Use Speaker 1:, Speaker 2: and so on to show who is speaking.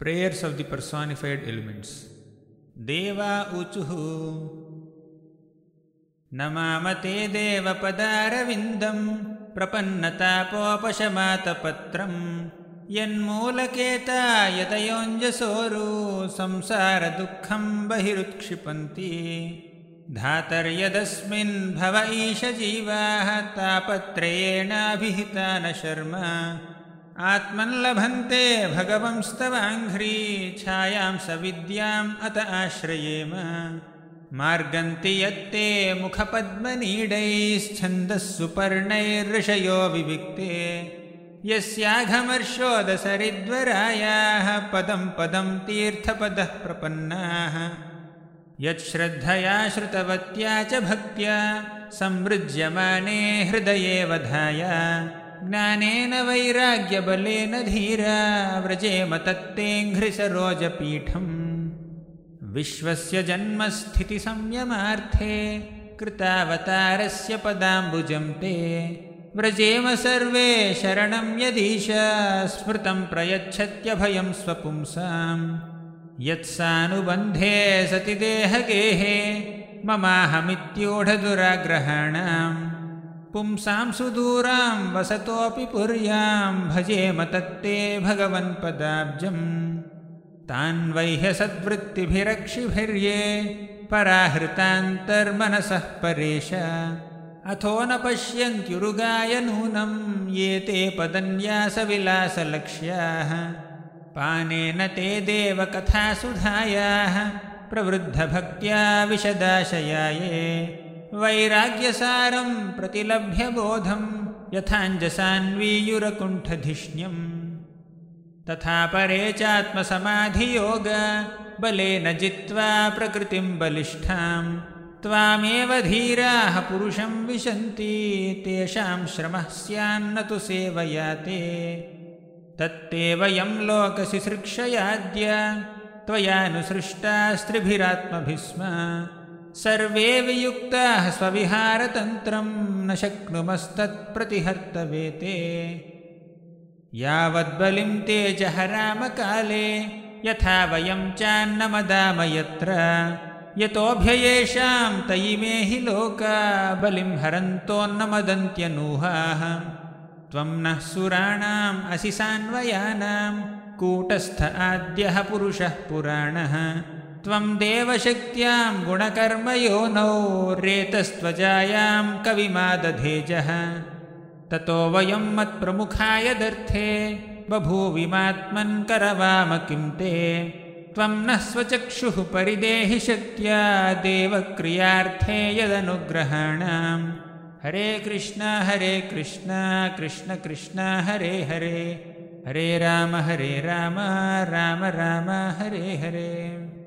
Speaker 1: Prayers of the personified elements. Deva Uchuhu. नमामते देवपदारविन्दम् प्रपन्नतापोपशमातपत्रम् यन्मूलकेता यतयोञ्जसोरु संसारदुःखम् बहिरुत्क्षिपन्ति धातर्यदस्मिन् भव ईश जीवाः तापत्रयेणाभिहिता न शर्म आत्मन्लभन्ते भगवंस्तवाङ्घ्री छायां सविद्याम् अत आश्रयेम। मार्गन्ति यत्ते मुखपद्मनीडैश्छन्दः सुपर्णैर्ऋषयो विविक्ते। यस्याघमर्षोदसरिद्वरायाः पदं पदं तीर्थपदः प्रपन्नाः। यच्छ्रद्धया श्रुतवत्या च भक्त्या संवृज्यमाने हृदये वधाय ज्ञानेन वैराग्यबलेन धीरा व्रजेम तत्तेऽघ्रिसरोजपीठम् विश्वस्य जन्मस्थितिसंयमार्थे कृतावतारस्य पदाम्बुजं ते। व्रजेम सर्वे शरणं यदीश स्मृतं प्रयच्छत्यभयं स्वपुंसाम्। यत्सानुबन्धे सति देहगेहे ममाहमित्यूढदुराग्रहाणाम् पुंसां सुदूरां वसतोऽपि पुर्यां भजेम तत्ते भगवन्पदाब्जम्। तान्वह्यसद्वृत्तिभिरक्षिभिर्ये पराहृतान्तर्मनसः परेश। अथो न पश्यन्त्युरुगाय नूनं ये ते पदन्यासविलासलक्ष्याः। पानेन ते देवकथासुधायाः प्रवृद्धभक्त्या विशदाशयाये वैराग्यसारं प्रतिलभ्य बोधं यथाञ्जसान्वीयुरकुण्ठधिष्ण्यम्। तथा परे चात्मसमाधियोग बलेन जित्वा प्रकृतिं बलिष्ठां। त्वामेव धीराः पुरुषं विशन्ति तेषां श्रमः स्यान्न तु सेवयाते। तत्ते वयं लोकशिसृक्षयाद्य त्वयानुसृष्टास्त्रिभिरात्मभिस्म सर्वे वियुक्ताः स्वविहारतन्त्रं न शक्नुमस्तत्प्रतिहर्तवेते। यावद्बलिं तेजहरामकाले यथा वयं चान्नमदाम यत्र यतोऽभ्ययेषां तयिमे हि लोका बलिं हरन्तोन्नमदन्त्यनूहाः। त्वं नः सुराणाम् असि सान्वयानां कूटस्थ आद्यः पुरुषः पुराणः त्वं देवशक्त्यां गुणकर्मयोनौ रेतस्त्वजायां कविमादधेजः। ततो वयं मत्प्रमुखाय दर्थे बभूविमात्मन् करवाम किं ते। त्वं नः स्वचक्षुः परिदेहि शक्त्या देवक्रियार्थे यदनुग्रहाणाम्। हरे कृष्ण हरे कृष्ण कृष्ण कृष्ण हरे हरे। हरे राम हरे राम राम राम हरे हरे